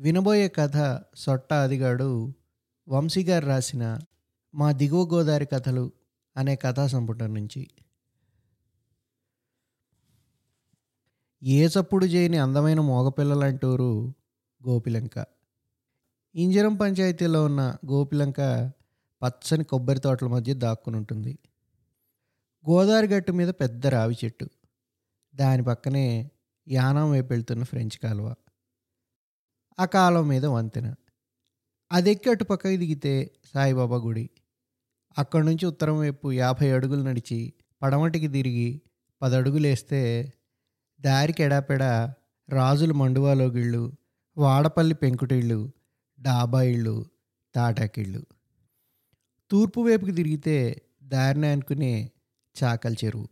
వినబోయే కథ సొట్ట అదిగాడు వంశీ గారు రాసిన మా దిగువ గోదావరి కథలు అనే కథా సంపుటం నుంచి. ఏ చప్పుడు చేయని అందమైన మోగపిల్లలంటూరు గోపిలంక. ఇంజరం పంచాయతీలో ఉన్న గోపిలంక పచ్చని కొబ్బరి తోటల మధ్య దాక్కుని ఉంటుంది గోదావరి గట్టు మీద పెద్ద రావి చెట్టు. దాని పక్కనే యానం వైపు వెళ్తున్న ఫ్రెంచ్ కాలువ. ఆ కాలం మీద వంతెన. అది ఎక్కి అటు పక్కకి దిగితే సాయిబాబా గుడి. అక్కడి నుంచి ఉత్తరం వైపు యాభై అడుగులు నడిచి పడమటికి తిరిగి పది దారి కెడాపెడ దారికి ఎడాపెడ రాజుల మండువాలోగిళ్ళు వాడపల్లి పెంకుటిళ్ళు డాబా ఇళ్ళు తాటాకిళ్ళు. తూర్పు వైపుకి తిరిగితే దారిని అనుకునే చాకల చెరువు.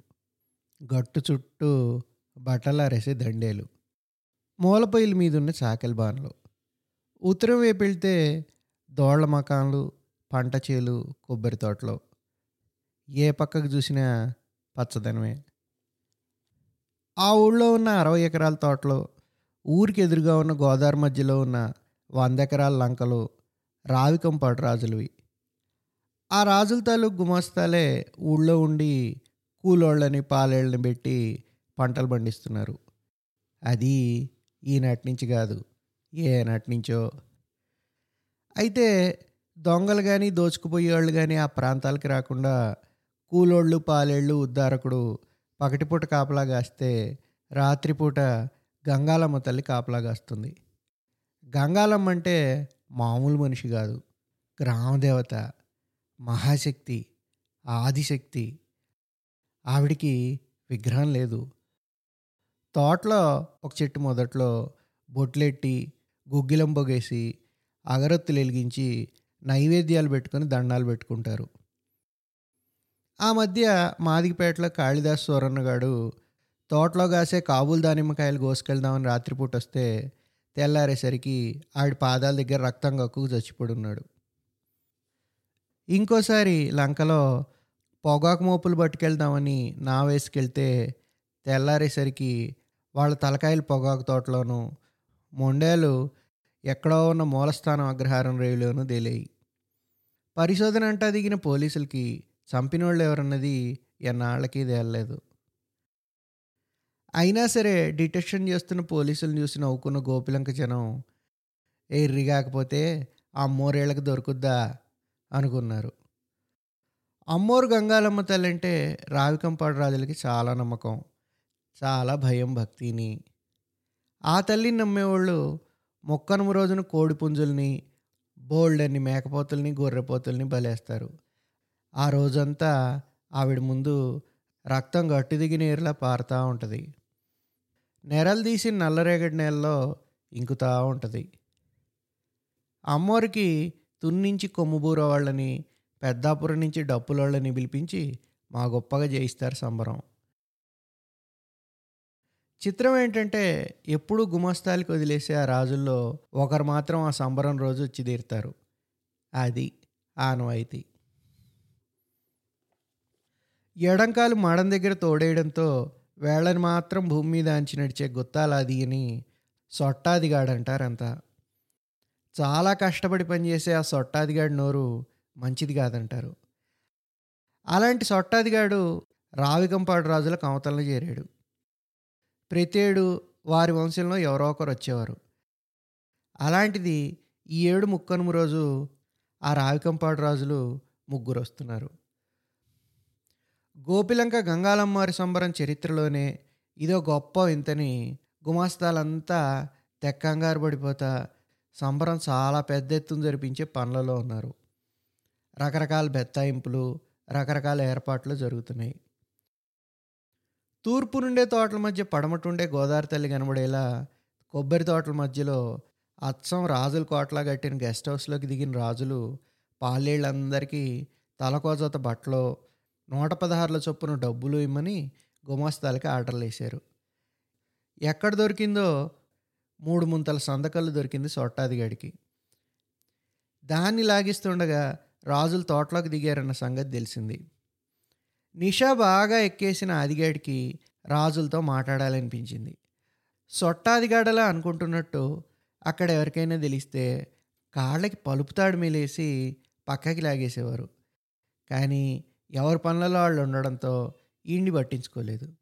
గట్టు చుట్టూ బట్టలారేసే దండేలు. మూలపొయ్యిల మీదున్న చాకలి బాణలు ఉత్తరం వైపు వెళ్తే దోళ్ళ మకాన్లు పంట చేలు కొబ్బరి తోటలు. ఏ పక్కకు చూసినా పచ్చదనమే. ఆ ఊళ్ళో ఉన్న అరవై ఎకరాల తోటలు ఊరికి ఎదురుగా ఉన్న గోదావరి మధ్యలో ఉన్న వంద ఎకరాల లంకలు రావికంపాటు రాజులవి. ఆ రాజుల తాలూకు గుమాస్తాలే ఊళ్ళో ఉండి కూలోళ్ళని పాలేళ్ళని పెట్టి పంటలు పండిస్తున్నారు. అది ఈనాటి నుంచి కాదు. ఏనాటి నుంచో. అయితే దొంగలు కానీ దోచుకుపోయేవాళ్ళు కానీ ఆ ప్రాంతాలకి రాకుండా కూలోళ్ళు పాలేళ్ళు ఉద్దారకుడు పగటిపూట కాపలా కాస్తే రాత్రిపూట గంగాలమ్మ తల్లి కాపలా కాస్తుంది. గంగాలమ్మ అంటే మామూలు మనిషి కాదు. గ్రామదేవత మహాశక్తి ఆదిశక్తి. ఆవిడికి విగ్రహం లేదు. తోటలో ఒక చెట్టు మొదట్లో బొట్లెట్టి గుగ్గిలం పొగేసి అగరత్తులు వెలిగించి నైవేద్యాలు పెట్టుకొని దండాలు పెట్టుకుంటారు. ఆ మధ్య మాదిగిపేటలో కాళిదాస్ సూరన్నగాడు తోటలో కాసే కాబూల్ దానిమ్మకాయలు కోసుకెళ్దామని రాత్రిపూట వస్తే తెల్లారేసరికి ఆడి పాదాల దగ్గర రక్తం కక్కు చచ్చిపడి ఉన్నాడు ఇంకోసారి లంకలో పొగాకు మోపులు పట్టుకెళ్దామని నా వేసుకెళ్తే తెల్లారేసరికి వాళ్ళ తలకాయలు పొగాకు తోటలోను మొండేలు ఎక్కడో ఉన్న మూలస్థానం అగ్రహారం రేవులోనూ తేలేయి. పరిశోధన అంటా దిగిన పోలీసులకి చంపినోళ్ళు ఎవరన్నది ఎన్నాళ్ళకి తేలలేదు. అయినా సరే డిటెక్షన్ చేస్తున్న పోలీసులను చూసి నవ్వుకున్న గోపిలంక జనం ఎర్రి కాకపోతే అమ్మోరేళ్ళకి దొరుకుద్దా? అనుకున్నారు. అమ్మోరు గంగాలమ్మ తల్లి అంటే రావికంపాడు రాజులకి చాలా నమ్మకం చాలా భయం భక్తిని. ఆ తల్లిని నమ్మేవాళ్ళు మొక్కనుమ రోజున కోడి పుంజుల్ని బోల్డన్ని మేకపోతుల్ని గొర్రెపోతుల్ని బలేస్తారు. ఆ రోజంతా ఆవిడ ముందు రక్తం గట్టు దిగి నీరులా పారుతూ ఉంటుంది. నెరలు తీసి నల్లరేగడి నేలలో ఇంకుతూ ఉంటుంది. అమ్మోరికి తున్నించి కొమ్ముబూర వాళ్ళని పెద్దాపురం నుంచి డప్పులోళ్ళని పిలిపించి మా గొప్పగా చేయిస్తారు సంబరం. చిత్రం ఏంటంటే ఎప్పుడూ గుమస్తాలకి వదిలేసే ఆ రాజుల్లో ఒకరు మాత్రం ఆ సంబరం రోజు వచ్చి తీరుతారు. అది ఆనవాయితీ. ఎడంకాలు మడం దగ్గర తోడేయడంతో వేళ్ళని మాత్రం భూమి మీద అంచి నడిచే గుత్తాలాది అని సొట్టాదిగాడంటారంతా. చాలా కష్టపడి పనిచేసే ఆ సొట్టాదిగాడి నోరు మంచిది కాదంటారు. అలాంటి సొట్టాదిగాడు రావికంపాడు రాజుల కవతలను చేరాడు. ప్రతేడు వారి వంశంలో ఎవరో ఒకరు వచ్చేవారు. అలాంటిది ఈ ఏడు ముక్కనుము రోజు ఆ రావికంపాడు రాజులు ముగ్గురు వస్తున్నారు గోపిలంక గంగాలమ్మవారి సంబరం చరిత్రలోనే ఇదో గొప్ప ఇంతని గుమాస్తాలంతా తెక్కంగారు పడిపోతా సంబరం చాలా పెద్ద ఎత్తున జరిపించే పనులలో ఉన్నారు. రకరకాల బెత్తాయింపులు రకరకాల ఏర్పాట్లు జరుగుతున్నాయి. తూర్పు నుండే తోటల మధ్య పడమటుండే గోదావరి తల్లి కనబడేలా కొబ్బరి తోటల మధ్యలో అచ్చం రాజుల కోటలా కట్టిన గెస్ట్ హౌస్లోకి దిగిన రాజులు పాలేళ్ళందరికీ తలకోజత బట్టలు నూట పదహారుల చొప్పున డబ్బులు ఇమ్మని గుమాస్తాలకి ఆర్డర్లు వేశారు. ఎక్కడ దొరికిందో మూడు ముంతల సందకళ్ళు దొరికింది సొట్టాదిగాడికి. దాన్ని లాగిస్తుండగా రాజులు తోటలోకి దిగారన్న సంగతి తెలిసింది. నిషా బాగా ఎక్కేసిన ఆదిగాడికి రాజులతో మాట్లాడాలనిపించింది. సొట్టాదిగాడలా అనుకుంటున్నట్టు అక్కడ ఎవరికైనా తెలిస్తే కాళ్ళకి పలుపుతాడు మీలేసి మేలేసి పక్కకి లాగేసేవారు. కానీ ఎవరి పనులలో వాళ్ళు ఉండడంతో ఈండి పట్టించుకోలేదు.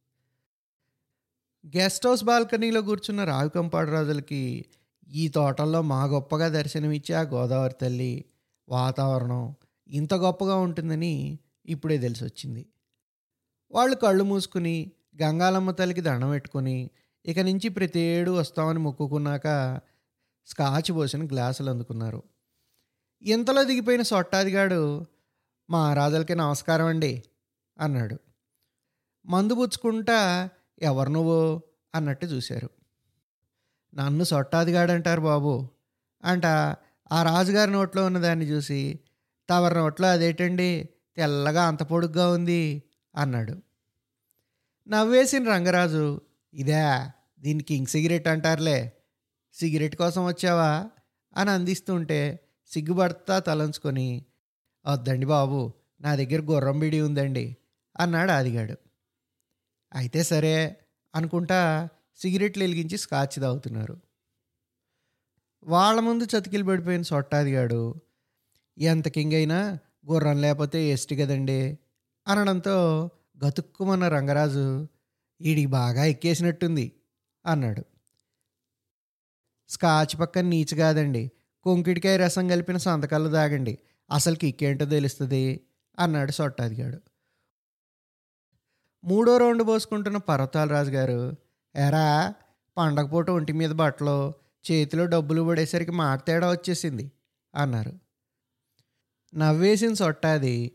గెస్ట్ హౌస్ బాల్కనీలో కూర్చున్న రావికంపాడు రాజులకి ఈ తోటల్లో మా గొప్పగా దర్శనమిచ్చే ఆ గోదావరి తల్లి వాతావరణం ఇంత గొప్పగా ఉంటుందని ఇప్పుడే తెలిసి వచ్చింది వాళ్ళు కళ్ళు మూసుకుని గంగాలమ్మ తల్లికి దండం పెట్టుకుని ఇక నుంచి ప్రతి ఏడు వస్తామని మొక్కుకున్నాక స్కాచ్ పోసిన గ్లాసులు అందుకున్నారు. ఇంతలో దిగిపోయిన సొట్టాదిగాడు మా రాజులకి నమస్కారం అండి అన్నాడు. మందు పుచ్చుకుంటా ఎవరు నువ్వు? అన్నట్టు చూశారు. నన్ను సొట్టాదిగాడంటారు బాబు అంట ఆ రాజుగారి నోట్లో ఉన్న దాన్ని చూసి తవరి నోట్లో అదేటండి? తెల్లగా అంత పొడుగ్గా ఉంది అన్నాడు. నవ్వేసిన రంగరాజు ఇదే దీన్ని కింగ్ సిగరెట్ అంటారులే. సిగరెట్ కోసం వచ్చావా? అని అందిస్తుంటే సిగ్గుపడతా తలంచుకొని వద్దండి బాబు నా దగ్గర గుర్రం బిడి ఉందండి అన్నాడు ఆదిగాడు. అయితే సరే అనుకుంటా సిగరెట్లు వెలిగించి స్కాచ్ తాగుతున్నారు. వాళ్ళ ముందు చతికిలు పడిపోయిన సొట్టాదిగాడు ఎంత కింగ్ అయినా గుర్రం లేకపోతే ఎస్టి కదండి. అనడంతో గతుక్కుమన్న రంగరాజు ఈడికి బాగా ఎక్కేసినట్టుంది అన్నాడు. స్కాచ్ పక్కన నీచు కాదండి. కొంకిడికాయ రసం కలిపిన సంతకాలు తాగండి. అసలు కిక్కేంటో తెలుస్తుంది అన్నాడు సొట్టాదిగాడు. మూడో రౌండ్ పోసుకుంటున్న పర్వతాల రాజు గారు ఎరా పండగ పూట ఒంటి మీద బట్టలు చేతిలో డబ్బులు పడేసరికి మాట తేడా వచ్చేసింది అన్నారు. నవ్వేసిన సొట్టాది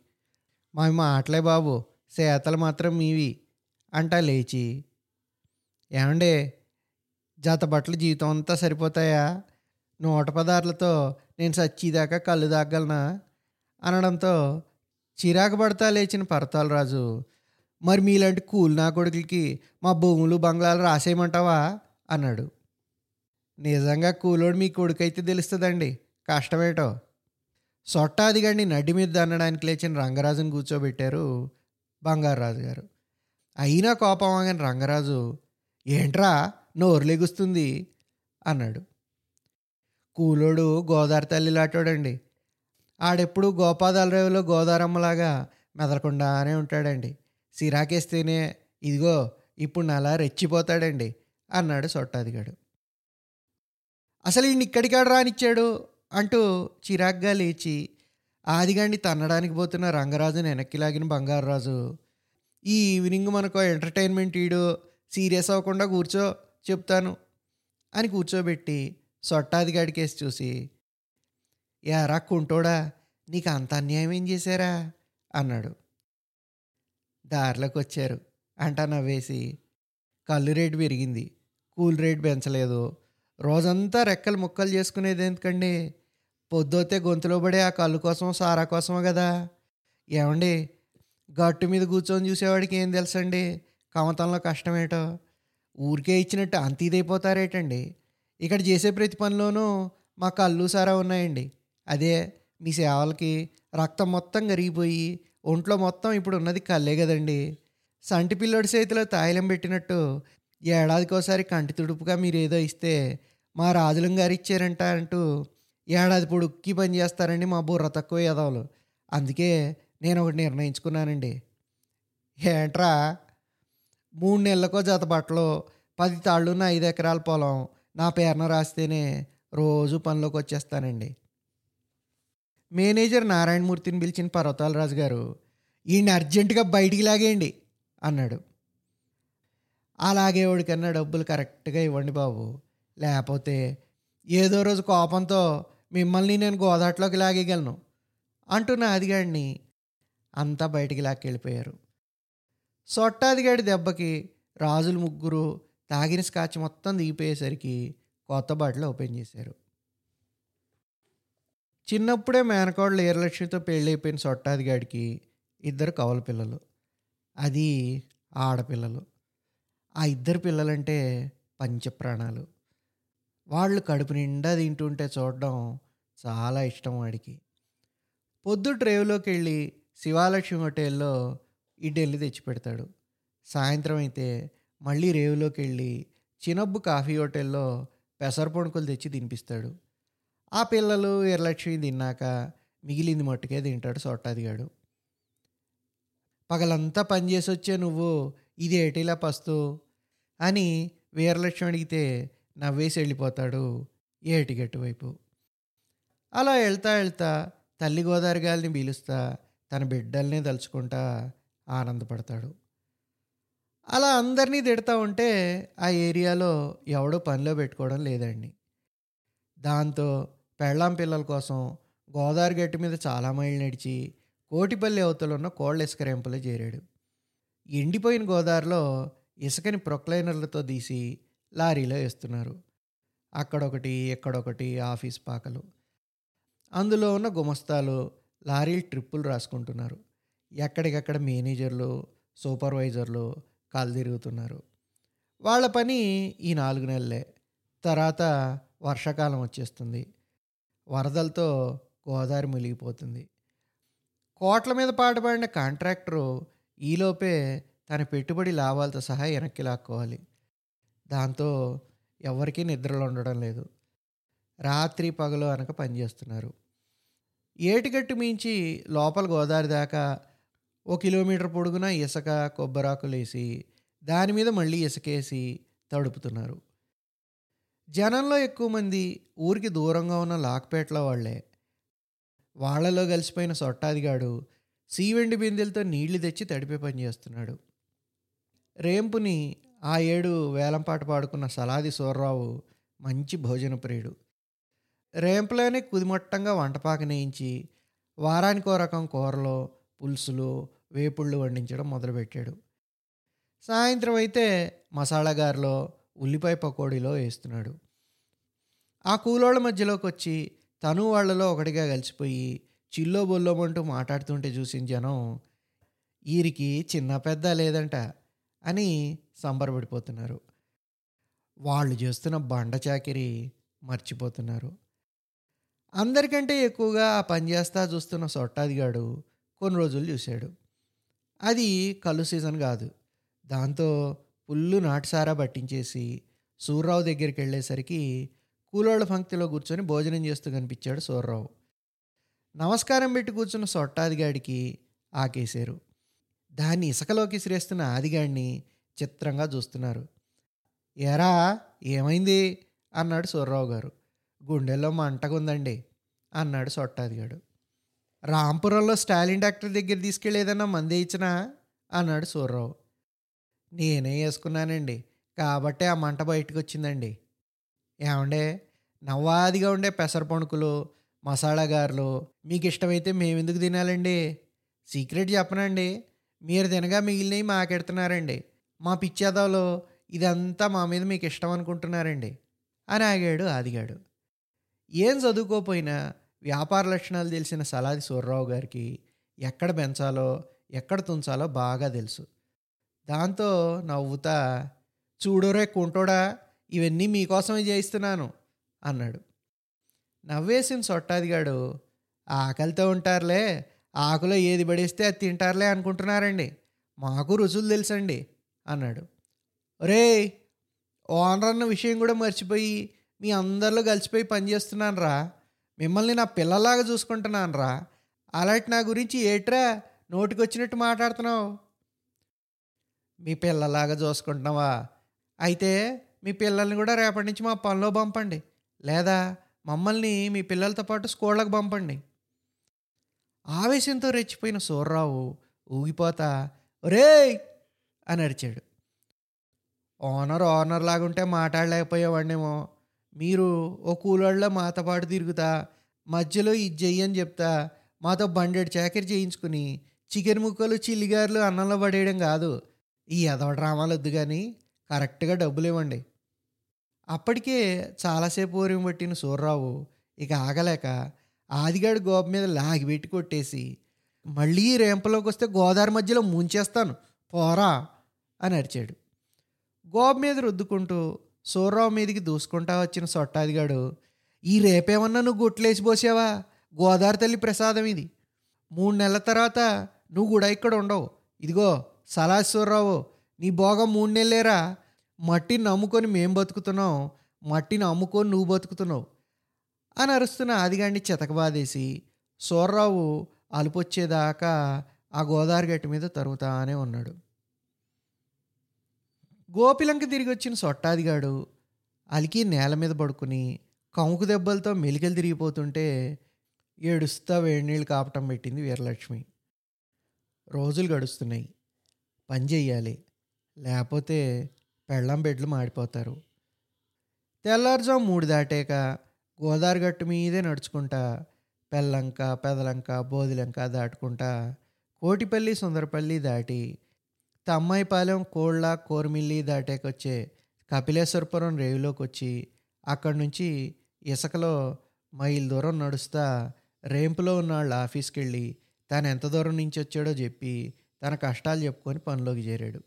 మా మాటలే బాబు. సేతలు మాత్రం మీవి అంటా లేచి. ఏమండే జత బట్టలు జీవితం అంతా సరిపోతాయా? నూట పదార్లతో నేను సచ్చిదాకా కళ్ళు దాగలనా? అనడంతో చిరాకు పడతా లేచిన పరతాలరాజు మరి మీలాంటి కూలి నా కొడుకులకి మా భూములు బంగ్లాలు రాసేయమంటావా? అన్నాడు. నిజంగా కూలోడు మీ కొడుకైతే తెలుస్తుందండి. కష్టమేటో? సొట్టాదిగడిని నడి మీద దన్నడానికి లేచిన రంగరాజుని కూర్చోబెట్టారు బంగారాజు గారు. అయినా కోపం వాగని రంగరాజు ఏంట్రా నోరు లెగుస్తుంది అన్నాడు. కూలోడు గోదావరి తల్లి లాటోడండి. ఆడెప్పుడు గోపాదాల రేవులో గోదారమ్మలాగా మెదలకుండానే ఉంటాడండి. సిరాకేస్తేనే ఇదిగో ఇప్పుడు నలా రెచ్చిపోతాడండి అన్నాడు సొట్టాదిగాడు. అసలు ఈయన ఇక్కడికాడు రానిచ్చాడు? అంటూ చిరాగ్గా లేచి ఆదిగాండి తన్నడానికి పోతున్న రంగరాజుని వెనక్కి లాగిన బంగారరాజు ఈ ఈవినింగ్ మనకు ఎంటర్టైన్మెంట్ ఈడు సీరియస్ అవ్వకుండా కూర్చో చెప్తాను అని కూర్చోబెట్టి సొట్టాదిగాడికేసి చూసి యారా కుంటోడా నీకు అంత అన్యాయం ఏం చేశారా? అన్నాడు. దారిలోకి వచ్చారు అంటా నవ్వేసి కళ్ళు రేటు పెరిగింది కూల్ రేట్ పెంచలేదు రోజంతా రెక్కలు ముక్కలు చేసుకునేది ఎందుకండి? పొద్దుతే గొంతులో పడే ఆ కళ్ళు కోసం సారా కోసమే కదా. ఏమండి? గట్టు మీద కూర్చొని చూసేవాడికి ఏం తెలుసండి? కమతంలో కష్టమేటో. ఊరికే ఇచ్చినట్టు అంత ఇదైపోతారేటండి ఇక్కడ చేసే ప్రతి పనిలోనూ మా కళ్ళు సారా ఉన్నాయండి. అదే మీ సేవలకి రక్తం మొత్తం కరిగిపోయి ఒంట్లో మొత్తం ఇప్పుడు ఉన్నది కళ్ళే కదండి. సంటి పిల్లోడి చేతిలో తాయిలం పెట్టినట్టు ఏడాదికోసారి కంటి తుడుపుగా మీరేదో ఇస్తే మా రాజులం గారు ఇచ్చారంట అంటూ ఏడాది పొడుక్కి పని చేస్తారండి మా బుర్ర తక్కువ ఎదవలు అందుకే నేను ఒకటి నిర్ణయించుకున్నానండి. ఏంట్రా మూడు నెలలకో జత బట్టలు పది తాళ్ళున్న ఐదు ఎకరాల పొలం నా పేరున రాస్తేనే రోజు పనిలోకి వచ్చేస్తానండి. మేనేజర్ నారాయణమూర్తిని పిలిచిన పర్వతాల రాజు గారు ఈయన అర్జెంటుగా బయటికి లాగేయండి అన్నాడు. అలాగే వాడికన్నా డబ్బులు కరెక్ట్గా ఇవ్వండి బాబు. లేకపోతే ఏదో రోజు కోపంతో మిమ్మల్ని నేను గోదాట్లోకి లాగేయగలను. అంటున్న అదిగాడిని అంతా బయటికి లాక్కెళ్ళిపోయారు. సొట్టాదిగాడి దెబ్బకి రాజులు ముగ్గురు తాగిన స్కాచ్ మొత్తం దిగిపోయేసరికి కొత్త బాటిల్ ఓపెన్ చేశారు. చిన్నప్పుడే మేనకోడలు ఏరలక్ష్మితో పెళ్ళైపోయిన సొట్టాదిగాడికి ఇద్దరు కవల పిల్లలు. అది ఆడపిల్లలు. ఆ ఇద్దరు పిల్లలంటే పంచప్రాణాలు. వాళ్ళు కడుపు నిండా తింటుంటే చూడడం చాలా ఇష్టం వాడికి. పొద్దు డ్రైవ్లోకి వెళ్ళి శివాలక్ష్మి హోటల్లో ఇడ్డెల్లి తెచ్చిపెడతాడు. సాయంత్రం అయితే మళ్ళీ రేవులోకి వెళ్ళి చినబ్బు కాఫీ హోటల్లో పెసర పొణుకులు తెచ్చి తినిపిస్తాడు. ఆ పిల్లలు ఎర్రలక్ష్మి తిన్నాక మిగిలింది మట్టుకే తింటాడు సొట్టాదిగాడు. పగలంతా పనిచేసి వచ్చే నువ్వు ఇది ఏటిలా పస్తు? అని వీరలక్ష్మి అడిగితే నవ్వేసి వెళ్ళిపోతాడు ఏటిగట్టు వైపు అలా వెళ్తా వెళ్తా తల్లి గోదావరి గాలిని పీలుస్తా తన బిడ్డల్ని తలుచుకుంటా ఆనందపడతాడు. అలా అందరినీ తిడతా ఉంటే ఆ ఏరియాలో ఎవడో పనిలో పెట్టుకోవడం లేదండి. దాంతో పెళ్ళాం పిల్లల కోసం గోదావరి గట్టి మీద చాలా మైళ్ళు నడిచి కోటిపల్లి అవతలున్న కోళ్ళ ఇసుక చేరాడు. ఎండిపోయిన గోదావరిలో ఇసుకని ప్రొక్లైనర్లతో తీసి లారీలో వేస్తున్నారు. అక్కడొకటి ఎక్కడొకటి ఆఫీస్ పాకలు. అందులో ఉన్న గుమస్తాలు లారీలు ట్రిప్పులు రాసుకుంటున్నారు. ఎక్కడికక్కడ మేనేజర్లు సూపర్వైజర్లు కాలు తిరుగుతున్నారు. వాళ్ళ పని ఈ నాలుగు నెలలే. తర్వాత వర్షాకాలం వచ్చేస్తుంది. వరదలతో గోదావరి మునిగిపోతుంది. కోట్ల మీద పాటుపడిన కాంట్రాక్టరు ఈలోపే తన పెట్టుబడి లాభాలతో సహా వెనక్కి లాక్కోవాలి. దాంతో ఎవరికీ నిద్రలు ఉండడం లేదు. రాత్రి పగలు అనక పనిచేస్తున్నారు ఏటిగట్టు మించి లోపల గోదావరి దాకా ఓ కిలోమీటర్ పొడుగున ఇసుక కొబ్బరాకులేసి దాని మీద మళ్ళీ ఇసుకేసి తడుపుతున్నారు. జనంలో ఎక్కువ మంది ఊరికి దూరంగా ఉన్న లాక్పేటలో వాళ్ళే. వాళ్ళలో కలిసిపోయిన సొట్టాదిగాడు సీవెండి బిందెలతో నీళ్ళు తెచ్చి తడిపే పని చేస్తున్నాడు. రేంపుని ఆ ఏడు వేలంపాట పాడుకున్న సలాది సూర్రావు మంచి భోజన ప్రియుడు రేంపులోనే కుదిమట్టంగా వంటపాక నేయించి వారానికో రకం కూరలు పులుసులు వేపుళ్ళు వండించడం మొదలుపెట్టాడు. సాయంత్రం అయితే మసాలా గారిలో ఉల్లిపాయ పకోడీలో వేస్తున్నాడు. ఆ కూలోళ్ళ మధ్యలోకి వచ్చి తను వాళ్ళలో ఒకటిగా కలిసిపోయి చిల్లో బొల్లోమంటూ మాట్లాడుతుంటే చూసిన జనం వీరికి చిన్న పెద్ద లేదంట అని సంబరపడిపోతున్నారు. వాళ్ళు చేస్తున్న బండ చాకిరి మర్చిపోతున్నారు. అందరికంటే ఎక్కువగా ఆ పని చేస్తా చూస్తున్న సొట్టాదిగాడు కొన్ని రోజులు చూశాడు. అది కళ్ళు సీజన్ కాదు. దాంతో పుల్లు నాటుసారా పట్టించేసి సూర్రావు దగ్గరికి వెళ్ళేసరికి కూలోళ్ళ పంక్తిలో కూర్చొని భోజనం చేస్తూ కనిపించాడు సూర్రావు. నమస్కారం పెట్టి కూర్చున్న సొట్టాదిగాడికి ఆకేశారు. దాన్ని ఇసుకలోకి సిరేస్తున్న ఆదిగాడిని చిత్రంగా చూస్తున్నారు. ఎరా ఏమైంది? అన్నాడు సూర్రావు గారు. గుండెల్లో మంటగుందండి అన్నాడు సొట్టాదిగాడు. రాంపురంలో స్టాలిన్ డాక్టర్ దగ్గర తీసుకెళ్ళి ఏదన్నా మంది ఇచ్చినా? అన్నాడు సూర్రావు. నేనే వేసుకున్నానండి కాబట్టే ఆ మంట బయటకు వచ్చిందండి ఏమండే? నవ్వాదిగా ఉండే పెసర పణుకులు మసాలా గారులు మీకు ఇష్టమైతే మేమెందుకు తినాలండి? సీక్రెట్ చెప్పనండి. మీరు తినగా మిగిలినవి మాకెడుతున్నారండి. మా పిచ్చేదాలో ఇదంతా మా మీద మీకు ఇష్టం అనుకుంటున్నారండి అని ఆగాడు ఆదిగాడు. ఏం చదువుకోపోయినా వ్యాపార లక్షణాలు తెలిసిన సలాది సూర్రావు గారికి ఎక్కడ పెంచాలో ఎక్కడ తుంచాలో బాగా తెలుసు. దాంతో నవ్వుతా చూడురే కుంటోడా ఇవన్నీ మీకోసమే చేయిస్తున్నాను అన్నాడు. నవ్వేసిన సొట్టాదిగాడు ఆకలితో ఉంటారులే ఆకులో ఏది పడేస్తే అది తింటారులే అనుకుంటున్నారండి. మాకు రుచులు తెలుసండి అన్నాడు. రే ఓనర్ అన్న విషయం కూడా మర్చిపోయి మీ అందరిలో కలిసిపోయి పనిచేస్తున్నాను రా మిమ్మల్ని నా పిల్లలాగా చూసుకుంటున్నాను రా అలాంటి నా గురించి ఏట్రా నోటికొచ్చినట్టు మాట్లాడుతున్నావు? మీ పిల్లలాగా చూసుకుంటున్నావా? అయితే మీ పిల్లల్ని కూడా రేపటి నుంచి మా పనిలో పంపండి. లేదా మమ్మల్ని మీ పిల్లలతో పాటు స్కూళ్ళకు పంపండి. ఆవేశంతో రెచ్చిపోయిన సూర్రావు ఊగిపోతా రే అని అరిచాడు. ఓనర్ ఓనర్ లాగుంటే మాట్లాడలేకపోయేవాడినేమో. మీరు ఓ కూలోళ్ళ మాతో పాటు తిరుగుతా మధ్యలో ఇది చెయ్యని చెప్తా మాతో బండెడ్ చాకరీ చేయించుకుని చికెన్ ముక్కలు చిల్లిగారులు అన్నంలో పడేయడం కాదు. ఈ ఎదవ డ్రామాలు వద్దు కానీ కరెక్ట్గా డబ్బులు ఇవ్వండి. అప్పటికే చాలాసేపు ఊరిం పట్టిన సూర్రావు. ఇక ఆగలేక ఆదిగాడు గోప మీద లాగిపెట్టి కొట్టేసి మళ్ళీ రేంపలోకి వస్తే గోదావరి మధ్యలో ముంచేస్తాను పోరా అని అరిచాడు. గోప మీద రుద్దుకుంటూ సూర్రావు మీదికి దూసుకుంటా వచ్చిన సొట్టాదిగాడు ఈ రేపేమన్నా నువ్వు గుట్లేసి పోసావా? గోదావరి తల్లి ప్రసాదం ఇది. మూడు నెలల తర్వాత నువ్వు కూడా ఇక్కడ ఉండవు. ఇదిగో సలాసూర్రావు నీ భోగం మూడు నెలలేరా? మట్టిని నమ్ముకొని మేం బతుకుతున్నాం. మట్టిని అమ్ముకొని నువ్వు బతుకుతున్నావు. అని అరుస్తున్న ఆదిగాడిని చితకబాదేసి సూర్రావు అలుపొచ్చేదాకా ఆ గోదావరి గట్టి మీద తరుగుతానే ఉన్నాడు. గోపిలంక తిరిగి వచ్చిన సొట్టాదిగాడు అలికి నేల మీద పడుకుని కంకు దెబ్బలతో మెలికలు తిరిగిపోతుంటే ఏడుస్తా వేడినీళ్ళు కాపటం పెట్టింది వీరలక్ష్మి. రోజులు గడుస్తున్నాయి. పని చెయ్యాలి. లేకపోతే పెళ్ళం బెడ్లు మాడిపోతారు. తెల్లారుజాము మూడు దాటాక గోదావరి గట్టు మీదే నడుచుకుంటా పెళ్ళంక పెదలంక బోదిలంక దాటుకుంటా కోటిపల్లి సుందరపల్లి దాటి తమ్మాయిపాలెం కోళ్ళ కోర్మిల్లి దాటాకొచ్చే కపిలేశ్వరపురం రేవులోకి వచ్చి అక్కడి నుంచి ఇసుకలో మైల్ దూరం నడుస్తా రేంపులో ఉన్న వాళ్ళ ఆఫీస్కి వెళ్ళి తాను ఎంత దూరం నుంచి వచ్చాడో చెప్పి తన కష్టాలు చెప్పుకొని పనిలోకి చేరాడు.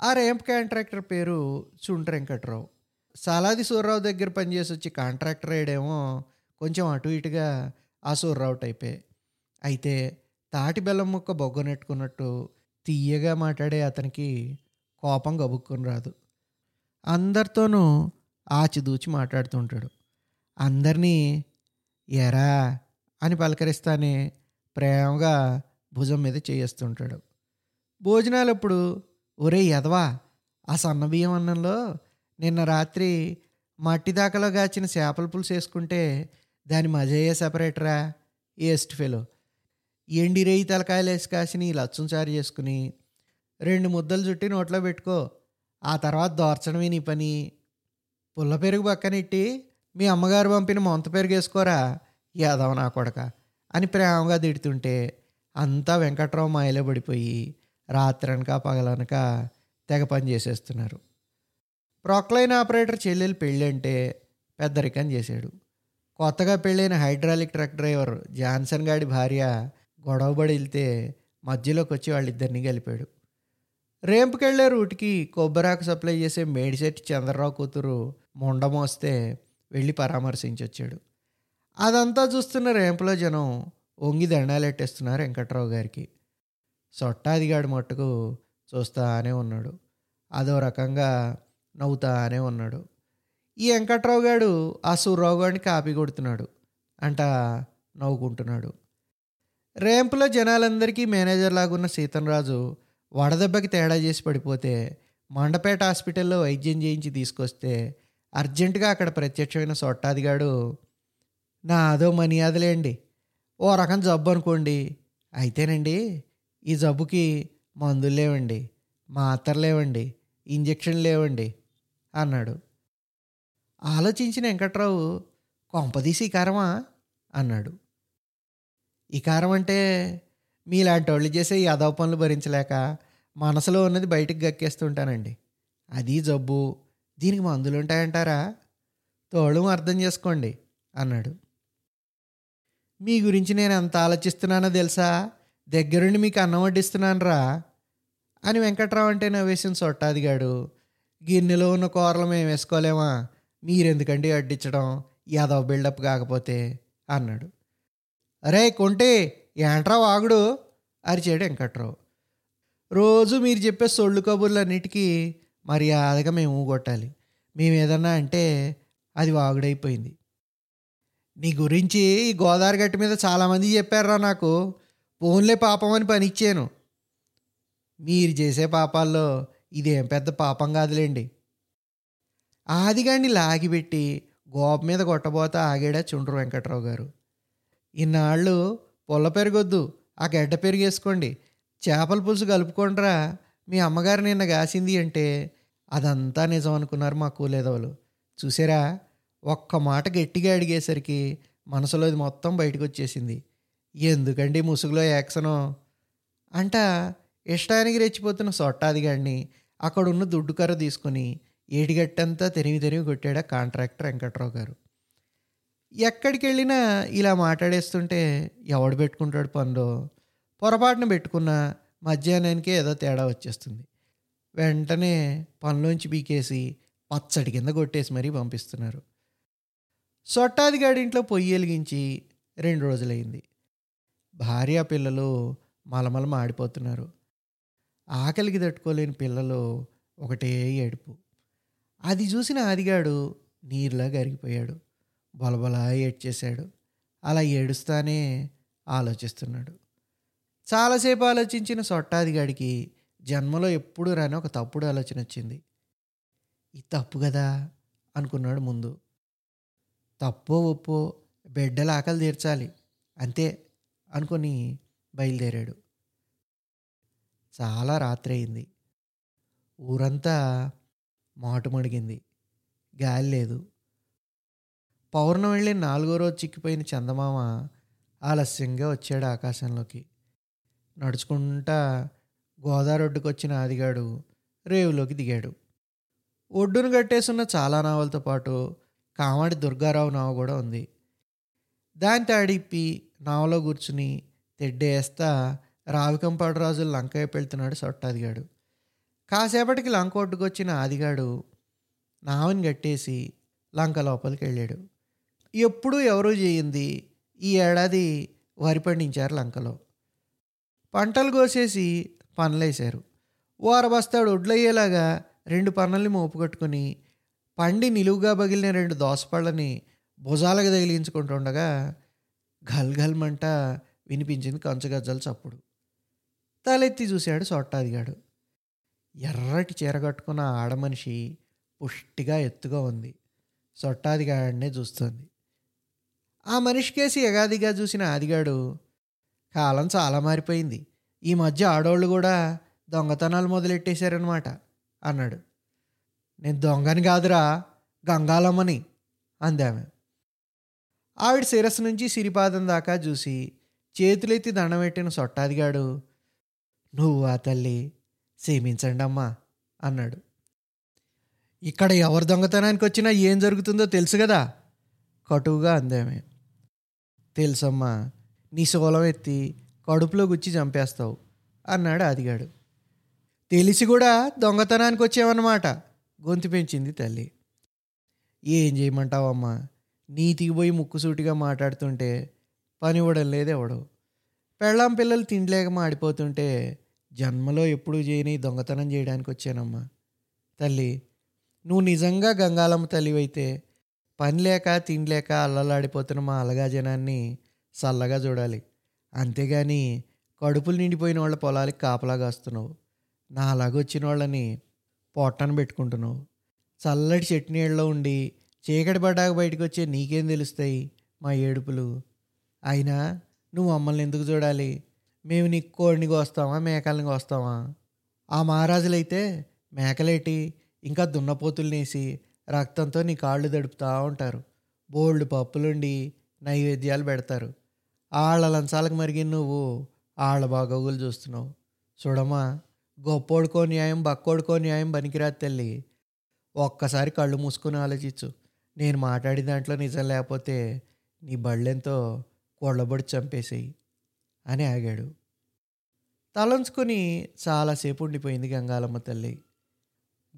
ఆ రేంప్ కాంట్రాక్టర్ పేరు చుంట వెంకట్రావు. సాలాది సూర్రావు దగ్గర పనిచేసి వచ్చి కాంట్రాక్టర్ అయ్యాడేమో కొంచెం అటు ఇటుగా ఆ సూర్రావు టైపే. అయితే తాటి బెల్లం ముక్క బొగ్గనెట్టుకున్నట్టు తీయగా మాట్లాడే అతనికి కోపం గబుక్కుని రాదు. అందరితోనూ ఆచిదూచి మాట్లాడుతుంటాడు అందరినీ ఎరా అని పలకరిస్తానే ప్రేమగా భుజం మీద చేయిస్తుంటాడు భోజనాలప్పుడు ఒరే ఎదవా ఆ సన్న బియ్యం అన్నంలో నిన్న రాత్రి మట్టి దాకలో గాచిన చేపల పులుసు వేసుకుంటే దాని మజయ్యే సపరేటరా ఏస్ట్ ఫెలో ఎండి రేయి తలకాయలు వేసి కాసిన ఈ లచ్చం చారు చేసుకుని రెండు ముద్దలు చుట్టి నోట్లో పెట్టుకో. ఆ తర్వాత దోర్చడమే నీ పని. పుల్ల పెరుగు పక్కనెట్టి మీ అమ్మగారు పంపిన మొంత పెరుగు వేసుకోరా? యాదవ నా కొడక అని ప్రేమగా తిడుతుంటే అంతా వెంకట్రావు మాయలో పడిపోయి రాత్రనక పగలనక తెగ పని చేసేస్తున్నారు. ప్రొక్లైన్ ఆపరేటర్ చెల్లెలు పెళ్ళి అంటే పెద్దరికం చేశాడు. కొత్తగా పెళ్ళైన హైడ్రాలిక్ ట్రక్ డ్రైవర్ జాన్సన్ గాడి భార్య గొడవబడి వెళ్తే మధ్యలోకి వచ్చి వాళ్ళిద్దరిని గెలిపాడు. రేంపుకెళ్ళే రూట్కి కొబ్బరాకు సప్లై చేసే మేడిశెట్టి చంద్రరావు కూతురు ముండమోస్తే వెళ్ళి పరామర్శించొచ్చాడు. అదంతా చూస్తున్న రేంపులో జనం వంగి దండాలెట్టేస్తున్నారు వెంకట్రావు గారికి. సొట్టాదిగాడు మట్టుకు చూస్తానే ఉన్నాడు. అదో రకంగా నవ్వుతానే ఉన్నాడు. ఈ వెంకట్రావు గాడు ఆ సూర్రావు గారిని కాపీ కొడుతున్నాడు. అంట నవ్వుకుంటున్నాడు. రేంపులో జనాలందరికీ మేనేజర్ లాగున్న సీతన్రాజు వడదెబ్బకి తేడా చేసి పడిపోతే మండపేట హాస్పిటల్లో వైద్యం చేయించి తీసుకొస్తే అర్జెంటుగా అక్కడ ప్రత్యక్షమైన సొట్టాదిగాడు నా అదో మనియాదులేండి ఓ రకం జబ్బు అనుకోండి. అయితేనండి ఈ జబ్బుకి మందులు లేవండి మాత్రలు లేవండి ఇంజక్షన్ లేవండి అన్నాడు. ఆలోచించిన వెంకట్రావు కొంపదీసి కరమా కారమా? అన్నాడు. ఈ కారం అంటే మీలాంటి వాళ్ళు చేసే ఈ అదవ పనులు భరించలేక మనసులో ఉన్నది బయటికి గక్కేస్తుంటానండి అది జబ్బు. దీనికి మందులు ఉంటాయంటారా? తోడు అర్థం చేసుకోండి అన్నాడు. మీ గురించి నేను ఎంత ఆలోచిస్తున్నానో తెలుసా? దగ్గరుండి మీకు అన్నం వడ్డిస్తున్నాను రా అని వెంకట్రావు అంటే నవ్వేసిన సొట్టాదిగాడు గిన్నెలో ఉన్న కూరలు మేము వేసుకోలేమా? మీరెందుకండి అడ్డించడం యాదవ్ బిల్డప్ కాకపోతే అన్నాడు. అరే కొంటే ఏంట్రా వాగుడు? అరిచాడు వెంకట్రావు. రోజు మీరు చెప్పే సొళ్ళు కబుర్లన్నిటికీ మర్యాదగా మేము కొట్టాలి మేము ఏదన్నా అంటే అది వాగుడైపోయింది. నీ గురించి ఈ గోదావరి గట్టి మీద చాలామంది చెప్పారా నాకు. ఫోన్లే పాపం అని పనిచ్చాను మీరు చేసే పాపాల్లో ఇదేం పెద్ద పాపం కాదులేండి. ఆదిగాన్ని లాగిపెట్టి గోప మీద కొట్టబోతా ఆగాడా చుండ్రు వెంకట్రావు గారు. ఇన్నాళ్ళు పొల్ల పెరగొద్దు ఆ గడ్డ పెరిగేసుకోండి. చేపల పులుసు కలుపుకోండిరా. మీ అమ్మగారు నిన్న కాసింది అంటే అదంతా నిజం అనుకున్నారు మా కూలేదవులు చూసారా? ఒక్క మాట గట్టిగా అడిగేసరికి మనసులోది మొత్తం బయటకు వచ్చేసింది ఎందుకండి ముసుగులో యాక్సనో అంట ఇష్టానికి రెచ్చిపోతున్న సొట్టాదిగాడిని అక్కడున్న దుడ్డు కర్ర తీసుకుని ఏటిగట్టంతా తెరివి తెరివి కొట్టాడా కాంట్రాక్టర్ వెంకట్రావు గారు. ఎక్కడికి వెళ్ళినా ఇలా మాట్లాడేస్తుంటే ఎవడు పెట్టుకుంటాడు పనులు? పొరపాటున పెట్టుకున్న మధ్యాహ్నానికి ఏదో తేడా వచ్చేస్తుంది. వెంటనే పనిలోంచి బీకేసి పచ్చడి కింద కొట్టేసి మరీ పంపిస్తున్నారు. సొట్టాదిగాడింట్లో పొయ్యి వెలిగించి రెండు రోజులైంది. భార్య పిల్లలు మలమల మాడిపోతున్నారు. ఆకలికి తట్టుకోలేని పిల్లలు ఒకటే ఏడుపు. అది చూసిన ఆదిగాడు నీరులా కరిగిపోయాడు బలబలా ఏడ్చేశాడు. అలా ఏడుస్తానే ఆలోచిస్తున్నాడు. చాలాసేపు ఆలోచించిన సొట్టాదిగాడికి జన్మలో ఎప్పుడు రాని ఒక తప్పుడు ఆలోచన వచ్చింది. ఇది తప్పు కదా అనుకున్నాడు ముందు. తప్పో ఒప్పో బిడ్డల ఆకలి తీర్చాలి అంతే అనుకొని బయలుదేరాడు. చాలా రాత్రి అయింది ఊరంతా మాటుమడిగింది. గాలి లేదు. పౌర్ణం వెళ్ళి నాలుగో రోజు చిక్కిపోయిన చందమామ ఆలస్యంగా వచ్చాడు ఆకాశంలోకి. నడుచుకుంటా గోదావరి ఒడ్డుకు వచ్చిన ఆదిగాడు రేవులోకి దిగాడు. ఒడ్డును కట్టేసున్న చాలా నావలతో పాటు కామాడి దుర్గారావు నావ కూడా ఉంది. దాని తాడిప్పి నావలో కూర్చుని తెడ్డేస్తా రావికంపాడు రాజు లంకయ్య వెళ్తున్నాడు సొట్టాదిగాడు. కాసేపటికి లంక ఒడ్డుకొచ్చిన ఆదిగాడు నావని కట్టేసి లంక లోపలికి వెళ్ళాడు ఎప్పుడూ ఎవరూ చేయింది ఈ ఏడాది వరి పండించారు లంకలో. పంటలు కోసేసి పనులేశారు. ఓరబస్తాడు ఒడ్లయ్యేలాగా రెండు పనుల్ని మోపుకట్టుకుని పండి నిలువుగా పగిలిన రెండు దోసపళ్ళని భుజాలకు తగిలించుకుంటుండగా గల్గల్మంట వినిపించింది కంచుగజ్జల చప్పుడు. తలెత్తి చూశాడు సొట్టాదిగాడు. ఎర్రటి చీర కట్టుకున్న ఆడమనిషి పుష్టిగా ఎత్తుగా ఉంది. సొట్టాదిగాడినే చూస్తుంది. ఆ మనిషి కేసి ఎగాదిగా చూసిన ఆదిగాడు కాలం చాలా మారిపోయింది. ఈ మధ్య ఆడవాళ్ళు కూడా దొంగతనాలు మొదలెట్టేశారనమాట అన్నాడు. నేను దొంగని కాదురా గంగాలమ్మని అందామె. ఆవిడ శిరస్సు నుంచి సిరిపాదం దాకా చూసి చేతులెత్తి దండపెట్టిన సొట్టాదిగాడు నువ్వు ఆ తల్లి సేమించండి అమ్మా అన్నాడు. ఇక్కడ ఎవరు దొంగతనానికి వచ్చినా ఏం జరుగుతుందో తెలుసు కదా కటువుగా అందామే. తెలుసమ్మా నీ సోలం ఎత్తి కడుపులో గుచ్చి చంపేస్తావు అన్నాడు ఆదిగాడు. తెలిసి కూడా దొంగతనానికి వచ్చావన్నమాట గొంతు పెంచింది తల్లి. ఏం చేయమంటావమ్మా నీతికి పోయి ముక్కుసూటిగా మాట్లాడుతుంటే పని ఇవ్వడం లేదెవడు పెళ్ళాం పిల్లలు తిండిలేక మాడిపోతుంటే జన్మలో ఎప్పుడూ చేయని దొంగతనం చేయడానికి వచ్చానమ్మా. తల్లి నువ్వు నిజంగా గంగాలమ్మ తల్లివైతే పని లేక తిండి లేక అల్లలాడిపోతున్న మా అలగా జనాన్ని చల్లగా చూడాలి. అంతేగాని కడుపులు నిండిపోయిన వాళ్ళ పొలాలకి కాపలాగా వస్తున్నావు. నా అలాగొచ్చిన వాళ్ళని పొట్టను పెట్టుకుంటున్నావు. చల్లటి చెట్టు ఉండి చీకటి పడ్డాక బయటకు వచ్చే నీకేం తెలుస్తాయి మా ఏడుపులు? అయినా నువ్వు మమ్మల్ని ఎందుకు చూడాలి? మేము నీకు కోడిని కోస్తామా మేకల్ని కోస్తామా? ఆ మహారాజులైతే మేకలేటి ఇంకా దున్నపోతుల్నేసి రక్తంతో నీ కాళ్ళు దడుపుతూ ఉంటారు. బోల్డ్ పప్పులుండి నైవేద్యాలు పెడతారు. ఆళ్ళ లంచాలకు మరిగిన నువ్వు ఆళ్ళ బాగోగులు చూస్తున్నావు. చూడమ్మా గొప్పోడుకో న్యాయం బక్కోడుకో న్యాయం పనికిరాదు తల్లి. ఒక్కసారి కళ్ళు మూసుకొని ఆలోచించు. నేను మాట్లాడే దాంట్లో నిజం లేకపోతే నీ బళ్ళెంతో కొళ్ళబడి చంపేసేయి అని ఆగాడు. తలంచుకొని చాలాసేపు ఉండిపోయింది గంగాలమ్మ తల్లి.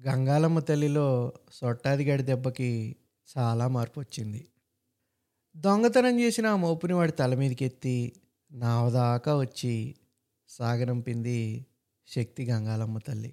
గంగాలమ్మ తల్లిలో సొట్టాదిగాడి దెబ్బకి చాలా మార్పు వచ్చింది దొంగతనం చేసిన ఆ మోపుని వాడి తల మీదకి ఎత్తి నావదాకా వచ్చి సాగనంపింది శక్తి గంగాలమ్మ తల్లి.